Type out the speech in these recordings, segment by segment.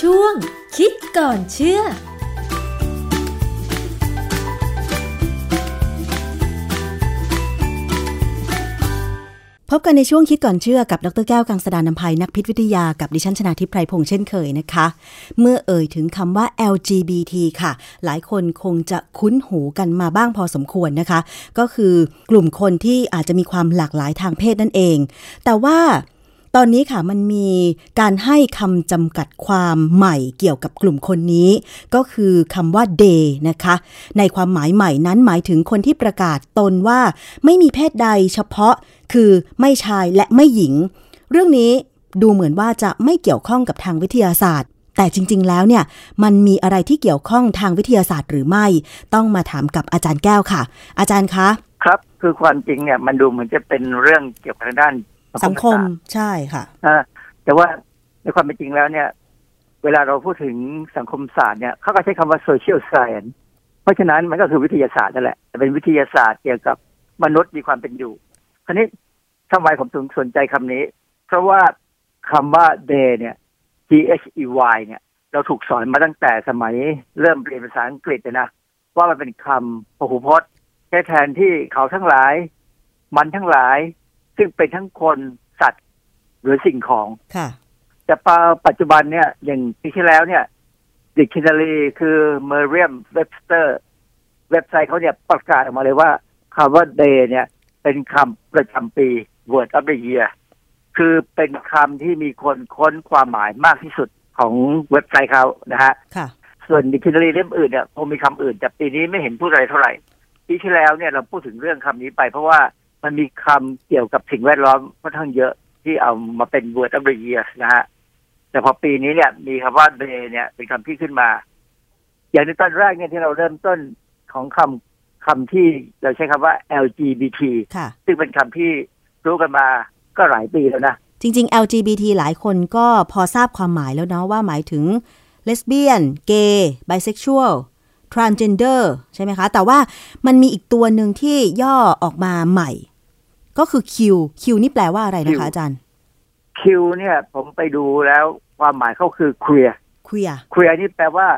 ช่วง คิดก่อนเชื่อพบกันในช่วงคิดก่อนเชื่อกับดรแก้วกังสดานนภัยนักพิษวิทยากับดิฉันชนาทิพไพรพงษ์เช่นเคยนะคะ เมื่อเอ่ยถึงคำว่า LGBT ค่ะ หลายคนคงจะคุ้นหูกันมาบ้างพอสมควรนะคะ ก็คือกลุ่มคนที่อาจจะมีความหลากหลายทางเพศนั่นเอง แต่ว่า ตอนนี้ค่ะมันมีการให้คำจำกัดความใหม่เกี่ยวกับกลุ่มคนนี้ ก็คือคำว่า day นะคะ ในความหมายใหม่นั้นหมายถึงคนที่ประกาศตนว่า ไม่มีเพศใดเฉพาะคือไม่ชายและไม่หญิง เรื่องนี้ดูเหมือนว่าจะไม่เกี่ยวข้องกับทางวิทยาศาสตร์ แต่จริง ๆ แล้วเนี่ยมันมีอะไรที่เกี่ยวข้องทางวิทยาศาสตร์หรือไม่ ต้องมาถามกับอาจารย์แก้วค่ะ อาจารย์คะ ครับ คือความจริงเนี่ยมันดูเหมือนจะเป็นเรื่องเกี่ยวกับทางด้าน สังคมใช่ค่ะอ่าแต่ว่าในความเป็นจริงแล้วเนี่ย เวลาเราพูดถึงสังคมศาสตร์เนี่ยเขาก็ใช้คำว่า social science เพราะฉะนั้นมันก็คือวิทยาศาสตร์นั่นแหละแต่เป็นวิทยาศาสตร์เกี่ยวกับมนุษย์มีความเป็นอยู่คราวนี้ทำไมผมถึงสนใจคำนี้ เพราะว่าคำว่า day เนี่ย T H E Y เนี่ย เราถูกสอนมาตั้งแต่สมัยเริ่มเรียนภาษาอังกฤษเลยนะ ว่ามันเป็นคำพหูพจน์แค่แทนที่เขาทั้งหลาย มันทั้งหลาย ซึ่งเป็นทั้งคนสัตว์หรือสิ่งของค่ะ แต่ปัจจุบันเนี่ย อย่างปีที่แล้วเนี่ย Dictionary คือ Merriam Webster เว็บไซต์เขาเนี่ยประกาศออกมาเลยว่าคำว่า day เนี่ย เป็นคำประจำปี Word of the Year คือเป็นคำที่มีคนค้นความหมายมากที่สุดของเว็บไซต์เขานะฮะค่ะส่วน Dictionary เล่มอื่นเนี่ยคงมีคำอื่น แต่ปีนี้ไม่เห็นพูดอะไรเท่าไหร่ ปีที่แล้วเนี่ยเราพูดถึงเรื่องคำนี้ไปเพราะว่า มันมีคำเกี่ยวกับสิ่งแวดล้อมค่อนข้างเยอะที่เอามาเป็น Word of the Year นะฮะแต่พอปีนี้เนี่ย มีคำว่า day เนี่ย เป็นคำที่ขึ้นมา อย่างในตอนแรกเนี่ยที่เราเริ่มต้นของคำคำที่เราใช้คำว่า LGBT ค่ะซึ่งเป็นคำที่รู้กันมาก็หลายปีแล้วนะ จริง ๆ LGBT หลายคนก็พอทราบความหมายแล้วเนาะว่าหมายถึงเลสเบี้ยน เกย์ไบเซ็กชวล transgender ใช่ไหมคะ แต่ว่ามันมีอีกตัวหนึ่งที่ย่อออกมาใหม่ ก็คือ Q Q นี่แปลว่าอะไรนะคะ Q อาจารย์ Q เนี่ย ผมไปดูแล้วความหมายเขาคือ queer queer queer นี่แปลว่า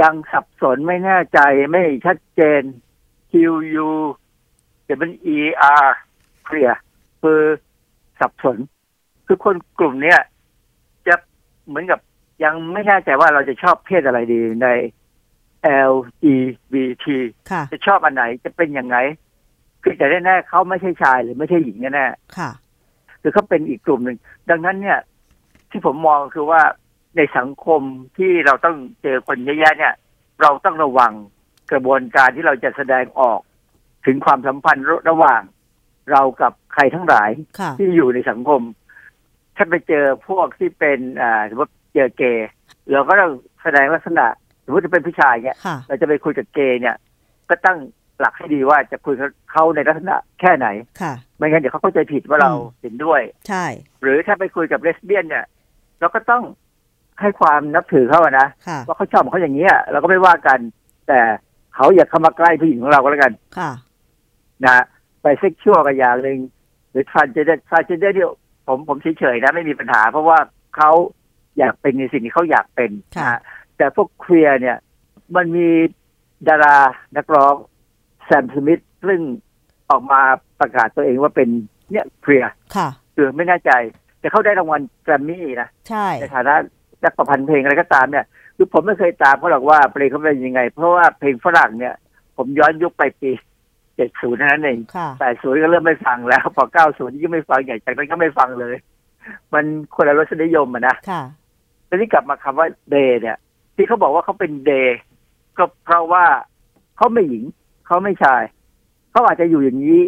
ยังสับสนไม่แน่ใจไม่ชัดเจน Q U จะเป็น E R queer คือสับสน คือคนกลุ่มเนี้ยจะเหมือนกับยังไม่แน่ใจว่าเราจะชอบเพศอะไรดีใน L G B T ค่ะจะชอบอันไหนจะเป็นยังไง คือแต่แน่ๆเขาไม่ใช่ชายหรือไม่ใช่หญิงแน่ค่ะๆคือเขาเป็นอีกกลุ่มหนึ่งดังนั้นเนี่ย ที่ผมมองคือว่าในสังคมที่เราต้องเจอคนเยอะแยะเนี่ย เราต้องระวังกระบวนการที่เราจะแสดงออก ถึงความสัมพันธ์ระหว่าง เรากับใครทั้งหลายค่ะที่อยู่ในสังคม ถ้าไปเจอพวกที่เป็นอ่าสมมติเจอเกย์เราก็ต้องแสดงลักษณะสมมติจะเป็นผู้ชายเนี่ยค่ะเราจะไปคุยกับเกย์เนี่ย ก็ตั้ง หลักให้ดีว่าจะคุยกับเขาในลักษณะแค่ไหน ค่ะ ไม่งั้นเดี๋ยวเขาเข้าใจผิดว่าเราอืมเห็นด้วย ใช่ หรือถ้าไปคุยกับเลสเบี้ยนเนี่ย เราก็ต้องให้ความนับถือเขาอะนะค่ะว่าเขาชอบของเขาอย่างเนี้ยเราก็ไม่ว่ากัน แต่เขาอย่าเข้ามาใกล้ผู้หญิงของเราก็แล้วกัน ค่ะ นะไปเซ็กชวลกันอย่างหนึ่งหรือ transgender transgender ที่ผมผมเฉยๆนะไม่มีปัญหา เพราะว่าเขาอยากเป็นในสิ่งที่เขาอยากเป็นค่ะนะแต่พวก queer เนี่ย มันมีดารานักร้อง แซมสมิธซึ่งออกมาประกาศตัวเองว่าเป็นเนี่ยเคลียร์ค่ะคือไม่แน่ใจ แต่เขาได้รางวัลแกรมมี่นะใช่ในฐานะนักประพันธ์เพลงอะไรก็ตามเนี่ยคือผมไม่เคยตามเขาหรอกว่าเพลงเขาเป็นยังไง เพราะว่าเพลงฝรั่งเนี่ย ผมย้อนยุคไปปีเจ็ดศูนย์นั้นเองค่ะแต่ศูนย์ก็เริ่มไม่ฟังแล้ว พอเก้าศูนย์ก็ไม่ฟังอย่างจากนั้นก็ไม่ฟังเลย มันคนละรสนิยมอะนะค่ะทีนี้กลับมาคำว่าเดย์เนี่ย ที่เขาบอกว่าเขาเป็นเดย์ก็เพราะว่าเขาไม่หญิง เขาไม่ชาย เขาอาจจะอยู่อย่างนี้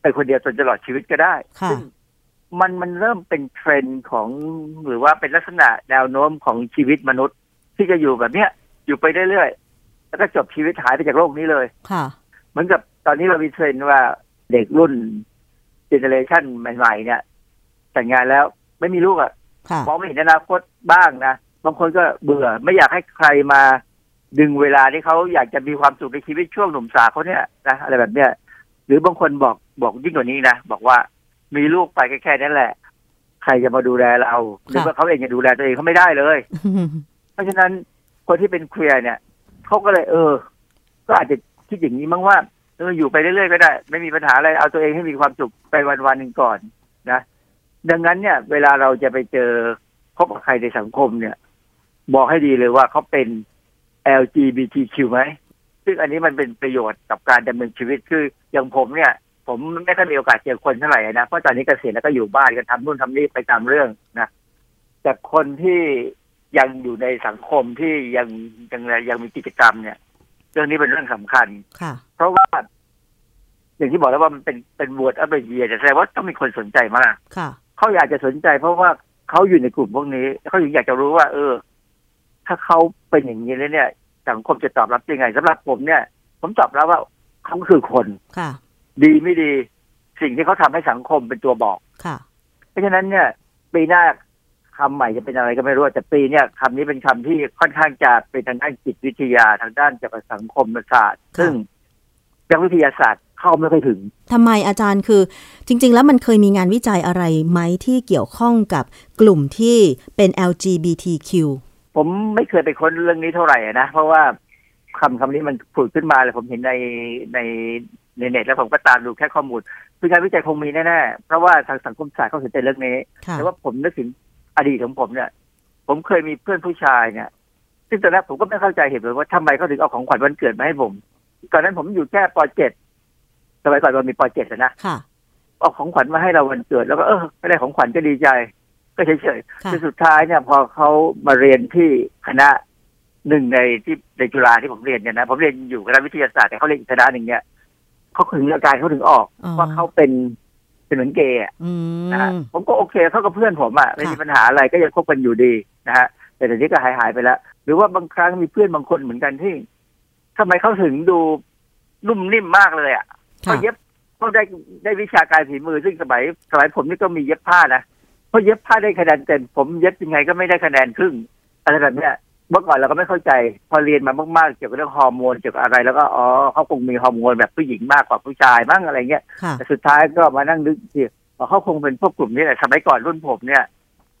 ไปคนเดียวจนตลอดชีวิตก็ได้ค่ะซึ่งมันมันเริ่มเป็นเทรนด์ของหรือว่าเป็นลักษณะแนวโน้มของชีวิตมนุษย์ ที่จะอยู่แบบเนี้ย อยู่ไปเรื่อยๆแล้วก็จบชีวิตหายไปจากโลกนี้เลยค่ะเหมือนกับตอนนี้เรามีเทรนด์ว่าเด็กรุ่นเจเนเรชันใหม่ๆเนี่ยแต่งงานแล้วไม่มีลูกอะค่ะมองไม่เห็นอนาคตบ้างนะบางคนก็เบื่อไม่อยากให้ใครมา ดึงเวลาที่เขาอยากจะมีความสุขในชีวิตช่วงหนุ่มสาวเขาเนี่ยนะอะไรแบบเนี้ยหรือบางคนบอกบอกยิ่งกว่านี้นะบอกว่ามีลูกไปแค่แค่นั้นแหละ ใครจะมาดูแลเราหรือว่าเขาเองจะดูแลตัวเองเขาไม่ได้เลย เพราะฉะนั้นคนที่เป็นเคลียร์เนี่ยเขาก็เลย เออ ก็อาจจะคิดอย่างนี้มั้งว่าเอออยู่ไปเรื่อยๆก็ได้ ไม่มีปัญหาอะไรเอาตัวเองให้มีความสุขไปวันๆหนึ่งก่อนนะ ดังนั้นเนี่ย เวลาเราจะไปเจอพบกับใครในสังคมเนี่ย บอกให้ดีเลยว่าเขาเป็น LGBTQ ไหม ซึ่งอันนี้มันเป็นประโยชน์กับการดำเนินชีวิตคืออย่างผมเนี่ย ผมไม่ค่อยมีโอกาสเจอคนเท่าไหร่นะ เพราะตอนนี้เกษียณแล้วก็อยู่บ้านก็ทำนู่นทำนี่ไปตามเรื่องนะแต่คนที่ยังอยู่ในสังคมที่ยังยังยังมีกิจกรรมเนี่ย เรื่องนี้เป็นเรื่องสำคัญค่ะ เพราะว่า อย่างที่บอกแล้วว่ามันเป็นเป็นวอร์ดอัปเดียแต่แสดงว่าต้องมีคนสนใจมากค่ะ เขาอยากจะสนใจเพราะว่าเขาอยู่ในกลุ่มพวกนี้เขาอยากจะรู้ว่า เออ ถ้าเขาเป็นอย่างนี้แล้วเนี่ย สังคมจะตอบรับยังไงสำหรับผมเนี่ย ผมตอบรับว่าเขาคือคนค่ะ ดีไม่ดี สิ่งที่เขาทำให้สังคมเป็นตัวบอกค่ะ เพราะฉะนั้นเนี่ยปีหน้าคำใหม่จะเป็นอะไรก็ไม่รู้แต่ปีเนี่ยคำนี้เป็นคำที่ค่อนข้างจะเป็นทางด้านจิตวิทยาทางด้านเกี่ยวกับสังคมศาสตร์ค่ะซึ่งนักวิทยาศาสตร์เข้าไม่ค่อยถึงทำไมอาจารย์คือ จริง ๆ แล้วมันเคยมีงานวิจัยอะไรไหมที่เกี่ยวข้องกับกลุ่มที่เป็น LGBTQ ผมไม่เคยไปค้นเรื่องนี้เท่าไหร่อะนะ เพราะว่าคำคำนี้มันผุดขึ้นมาเลยผมเห็นในในในเน็ตแล้วผมก็ตามดูแค่ข้อมูลคืองานวิจัยคงมีแน่ๆเพราะว่าทางสังคมศาสตร์เขาสนใจเรื่องนี้ค่ะแต่ว่าผมนึกถึงอดีตของผมเนี่ย ผมเคยมีเพื่อนผู้ชายเนี่ยซึ่งตอนแรกผมก็ไม่เข้าใจเหตุผลว่าทำไมเขาถึงเอาของขวัญวันเกิดมาให้ผมตอนนั้นผมอยู่แค่ป .7 สมัยก่อนเรามีป .7 อะนะค่ะเอาของขวัญมาให้เราวันเกิดแล้วก็เออไม่ได้ของขวัญก็ดีใจ ก็เฉยๆค่ะคือสุดท้ายเนี่ยพอเขามาเรียนที่คณะหนึ่งในที่ในจุฬาที่ผมเรียนเนี่ยนะผมเรียนอยู่คณะวิทยาศาสตร์แต่เขาเรียนอีกคณะหนึ่งเนี่ยเขาถึงอาการเขาถึงออกอ๋อว่าเขาเป็นเป็นเหมือนเกย์อะอืนะฮะมผมก็โอเคเขากับเพื่อนผมอะไม่มีค่ะปัญหาอะไรก็ยังคบกันอยู่ดีนะฮะแต่เดี๋ยวนี้ก็หายหายๆไปแล้ว หรือว่าบางครั้งมีเพื่อนบางคนเหมือนกันที่ทำไมเขาถึงดูนุ่มนิ่มมากเลยอะเขาค่ะเย็บเขาได้ได้วิชาการฝีมือซึ่งสมัยสมัยผมนี่ก็มีเย็บผ้านะ เพราะเย็บผ้าได้คะแนนเต็มผมเย็บยังไงก็ไม่ได้คะแนนครึ่งอะไรแบบเนี้ยเมื่อก่อนเราก็ไม่เข้าใจ พอเรียนมามากๆ เกี่ยวกับเรื่องฮอร์โมนเกี่ยวกับอะไรแล้วก็อ๋อเขาคงมีฮอร์โมนแบบผู้หญิงมากกว่าผู้ชายมั้งอะไรเงี้ยค่ะแต่สุดท้ายก็มานั่งนึกทีว่าเขาคงเป็นพวกกลุ่มนี้แหละสมัยก่อนรุ่นผมเนี่ย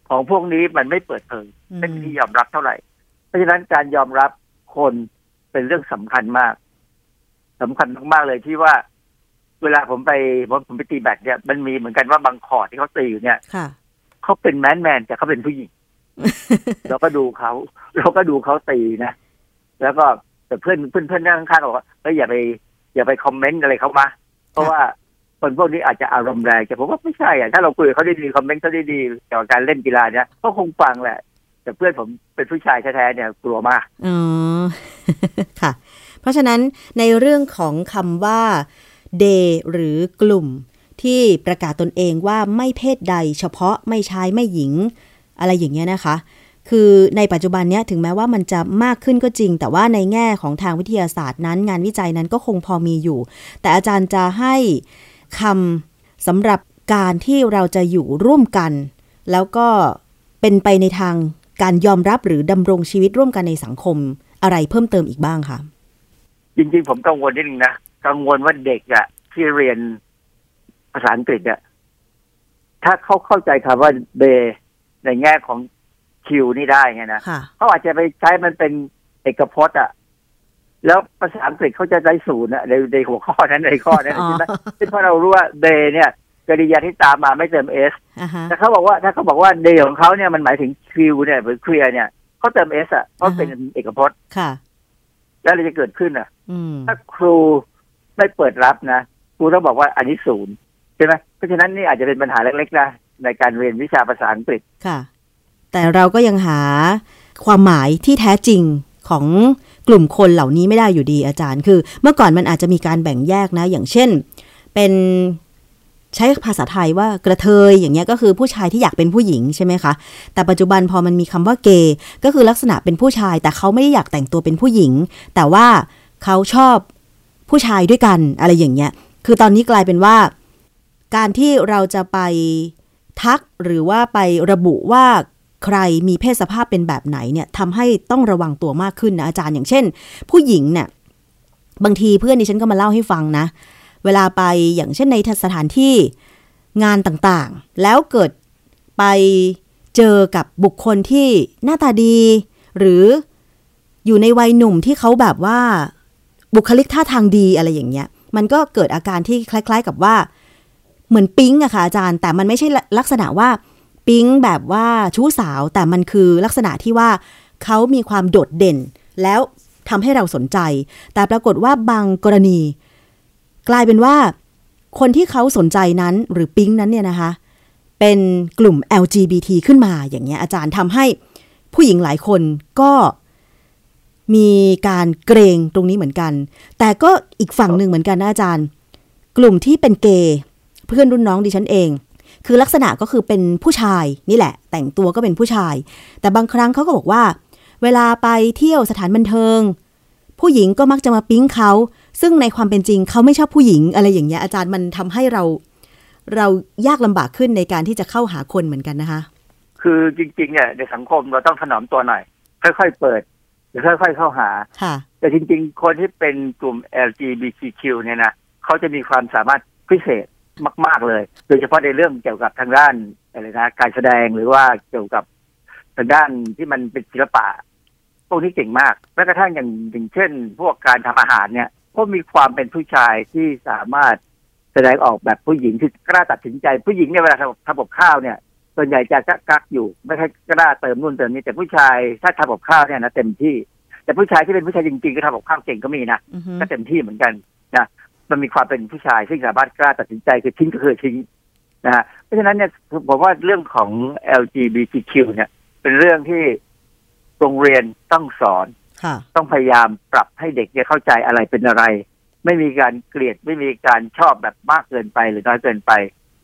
ของพวกนี้มันไม่เปิดเผยอืมเป็นที่ยอมรับเท่าไหร่ เพราะฉะนั้นการยอมรับคนเป็นเรื่องสำคัญมากสำคัญมากๆเลยที่ว่า เวลาผมไปผมผมไปตีแบดเนี่ยมันมีเหมือนกันว่าบางคอร์ดที่เขาตีอยู่เนี่ยค่ะ เขาเป็นแมนแมนแต่เขาเป็นผู้หญิงเราก็ดูเขาเราก็ดูเขาตีนะแล้วก็แต่เพื่อนเพื่อนเพื่อนนั่งข้างๆบอกว่าเฮ้ยอย่าไป อย่าไปคอมเมนต์อะไรเขามา เพราะว่าคนพวกนี้อาจจะอารมณ์แรงแต่ผมว่าไม่ใช่อะถ้าเราคุยกับเขาดีๆคอมเมนต์เขาดีๆเกี่ยวกับการเล่นกีฬาเนี่ยเขาคงฟังแหละ แต่เพื่อนผมเป็นผู้ชายแท้ๆเนี่ยกลัวมากอ๋อค่ะ เพราะฉะนั้นในเรื่องของคำว่า day หรือกลุ่ม ที่ประกาศตนเองว่าไม่เพศใดเฉพาะไม่ชายไม่หญิง อะไรอย่างเงี้ยนะคะ คือในปัจจุบันเนี้ยถึงแม้ว่ามันจะมากขึ้นก็จริง แต่ว่าในแง่ของทางวิทยาศาสตร์นั้น งานวิจัยนั้นก็คงพอมีอยู่ แต่อาจารย์จะให้คำสำหรับการที่เราจะอยู่ร่วมกัน แล้วก็เป็นไปในทางการยอมรับหรือดำรงชีวิตร่วมกันในสังคมอะไรเพิ่มเติมอีกบ้างคะจริงๆ ผมกังวลนิดนึงนะ กังวลว่าเด็กอะที่เรียน ภาษาอังกฤษอะถ้าเขาเข้าใจคำว่าเบในแง่ของคิวนี่ได้ไงนะค่ะเขาอาจจะไปใช้มันเป็นเอกพจน์อะแล้วภาษาอังกฤษเขาจะได้ศูนย์อะในในหัวข้อนั้นในข้อนั้นอ๋อใช่ไหมซึ่งเพราะเรารู้ว่าเบเนี่ยกริยาที่ตามมาไม่เติมเอสอ่าฮะแต่เขาบอกว่าถ้าเขาบอกว่าเดย์ของเขาเนี่ยมันหมายถึงคิวเนี่ยหรือเคลียร์เนี่ยเขาเติมเอสอะเพราะเป็นเอกพจน์ค่ะแล้วอะไรจะเกิดขึ้นอะอืมถ้าครูไม่เปิดรับนะครูต้องบอกว่าอันนี้ศูนย์ใช่ไหมเพราะฉะนั้นนี่อาจจะเป็นปัญหาเล็กๆนะในการเรียนวิชาภาษาอังกฤษค่ะ แต่เราก็ยังหาความหมายที่แท้จริงของกลุ่มคนเหล่านี้ไม่ได้อยู่ดีอาจารย์ คือ เมื่อก่อนมันอาจจะมีการแบ่งแยกนะ อย่างเช่น เป็นใช้ภาษาไทยว่ากระเทยอย่างเงี้ยก็คือผู้ชายที่อยากเป็นผู้หญิงใช่ไหมคะ แต่ปัจจุบันพอมันมีคำว่าเกย์ก็คือลักษณะเป็นผู้ชาย แต่เขาไม่ได้อยากแต่งตัวเป็นผู้หญิง แต่ว่าเขาชอบผู้ชายด้วยกันอะไรอย่างเงี้ย คือตอนนี้กลายเป็นว่า การที่เราจะไปทักหรือว่าไประบุว่าใครมีเพศสภาพเป็นแบบไหนเนี่ยทำให้ต้องระวังตัวมากขึ้นนะอาจารย์อย่างเช่น ผู้หญิงเนี่ยบางทีเพื่อนดิฉันก็มาเล่าให้ฟังนะ เวลาไปอย่างเช่นในสถานที่งานต่างๆ แล้วเกิดไปเจอกับบุคคลที่หน้าตาดี หรืออยู่ในวัยหนุ่มที่เขาแบบว่าบุคลิกท่าทางดีอะไรอย่างเงี้ยมันก็เกิดอาการที่คล้าย ๆกับว่า เหมือนปิ๊งอะค่ะอาจารย์ แต่มันไม่ใช่ลักษณะว่าปิ๊งแบบว่าชู้สาว แต่มันคือลักษณะที่ว่าเขามีความโดดเด่น แล้วทำให้เราสนใจ แต่ปรากฏว่าบางกรณี กลายเป็นว่า คนที่เขาสนใจนั้นหรือปิ๊งนั้นเนี่ยนะคะ เป็นกลุ่ม LGBT ขึ้นมาอย่างเงี้ยอาจารย์ทำให้ผู้หญิงหลายคนก็มีการเกรงตรงนี้เหมือนกัน แต่ก็อีกฝั่งหนึ่งเหมือนกันนะอาจารย์ กลุ่มที่เป็นเกย์ เพื่อนรุ่นน้องดิฉันเอง คือลักษณะก็คือเป็นผู้ชายนี่แหละ แต่งตัวก็เป็นผู้ชาย แต่บางครั้งเขาก็บอกว่า เวลาไปเที่ยวสถานบันเทิง ผู้หญิงก็มักจะมาปิ๊งเขา ซึ่งในความเป็นจริงเขาไม่ชอบผู้หญิงอะไรอย่างเงี้ยอาจารย์มันทำให้เรา เรายากลำบากขึ้นในการที่จะเข้าหาคนเหมือนกันนะคะ คือจริงๆเนี่ยในสังคมเราต้องถนอมตัวหน่อยค่อยๆเปิดหรือค่อยๆเข้าหาค่ะแต่จริงๆ คนที่เป็นกลุ่ม LGBTQ เนี่ยนะเขาจะมีความสามารถพิเศษ มาก ๆเลย โดยเฉพาะในเรื่องเกี่ยวกับทางด้านอะไรนะการแสดงหรือว่าเกี่ยวกับทางด้านที่มันเป็นศิลปะพวกนี้เก่งมากแม้กระทั่งอย่างอย่างเช่น พวกการทำอาหารเนี่ยพวกมีความเป็นผู้ชายที่สามารถแสดงออกแบบผู้หญิงที่กล้าตัดสินใจผู้หญิงเนี่ยเวลาทำทำกับข้าวเนี่ยส่วนใหญ่จะกักกักๆอยู่ ไม่ค่อยกล้าเติมนู่นเติมนี่แต่ผู้ชายถ้าทำกับข้าวเนี่ยนะเต็มที่ แต่ผู้ชายที่เป็นผู้ชายจริงๆก็ทำกับข้าวเก่งก็มีนะอือฮึก็เต็มที่เหมือนกันนะ มันมีความเป็นผู้ชายซึ่งสามารถกล้าตัดสินใจคือทิ้งก็คือทิ้งนะฮะเพราะฉะนั้นเนี่ยผมว่าเรื่องของ LGBTQ เนี่ย เป็นเรื่องที่โรงเรียนต้องสอนค่ะต้องพยายามปรับให้เด็กเนี่ยเข้าใจอะไรเป็นอะไร ไม่มีการเกลียดไม่มีการชอบแบบมากเกินไปหรือน้อยเกินไป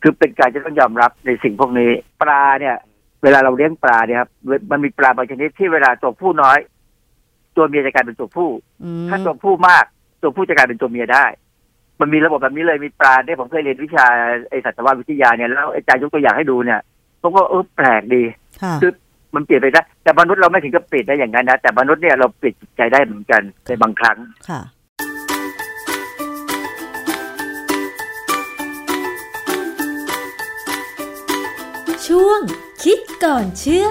คือเป็นการจะต้องยอมรับในสิ่งพวกนี้ ปลาเนี่ย เวลาเราเลี้ยงปลาเนี่ยครับมันมีปลาบางชนิดที่เวลาตัวผู้น้อย ตัวเมียจะกลายเป็นตัวผู้อืมถ้าตัวผู้มาก ตัวผู้จะกลายเป็นตัวเมียได้ มันมีระบบแบบนี้เลยมีปลาเนี่ยผมเคยเรียนวิชาไอสัตววิทยาเนี่ยแล้วอาจารย์ยกตัวอย่างให้ดูเนี่ยผมก็เออแปลกดีค่ะคือมันเปลี่ยนไปได้แต่มนุษย์เราไม่ถึงกับเปลี่ยนได้อย่างนั้นนะแต่มนุษย์เนี่ยเราเปลี่ยนจิตใจได้เหมือนกันในบางครั้งค่ะช่วงคิดก่อนเชื่อ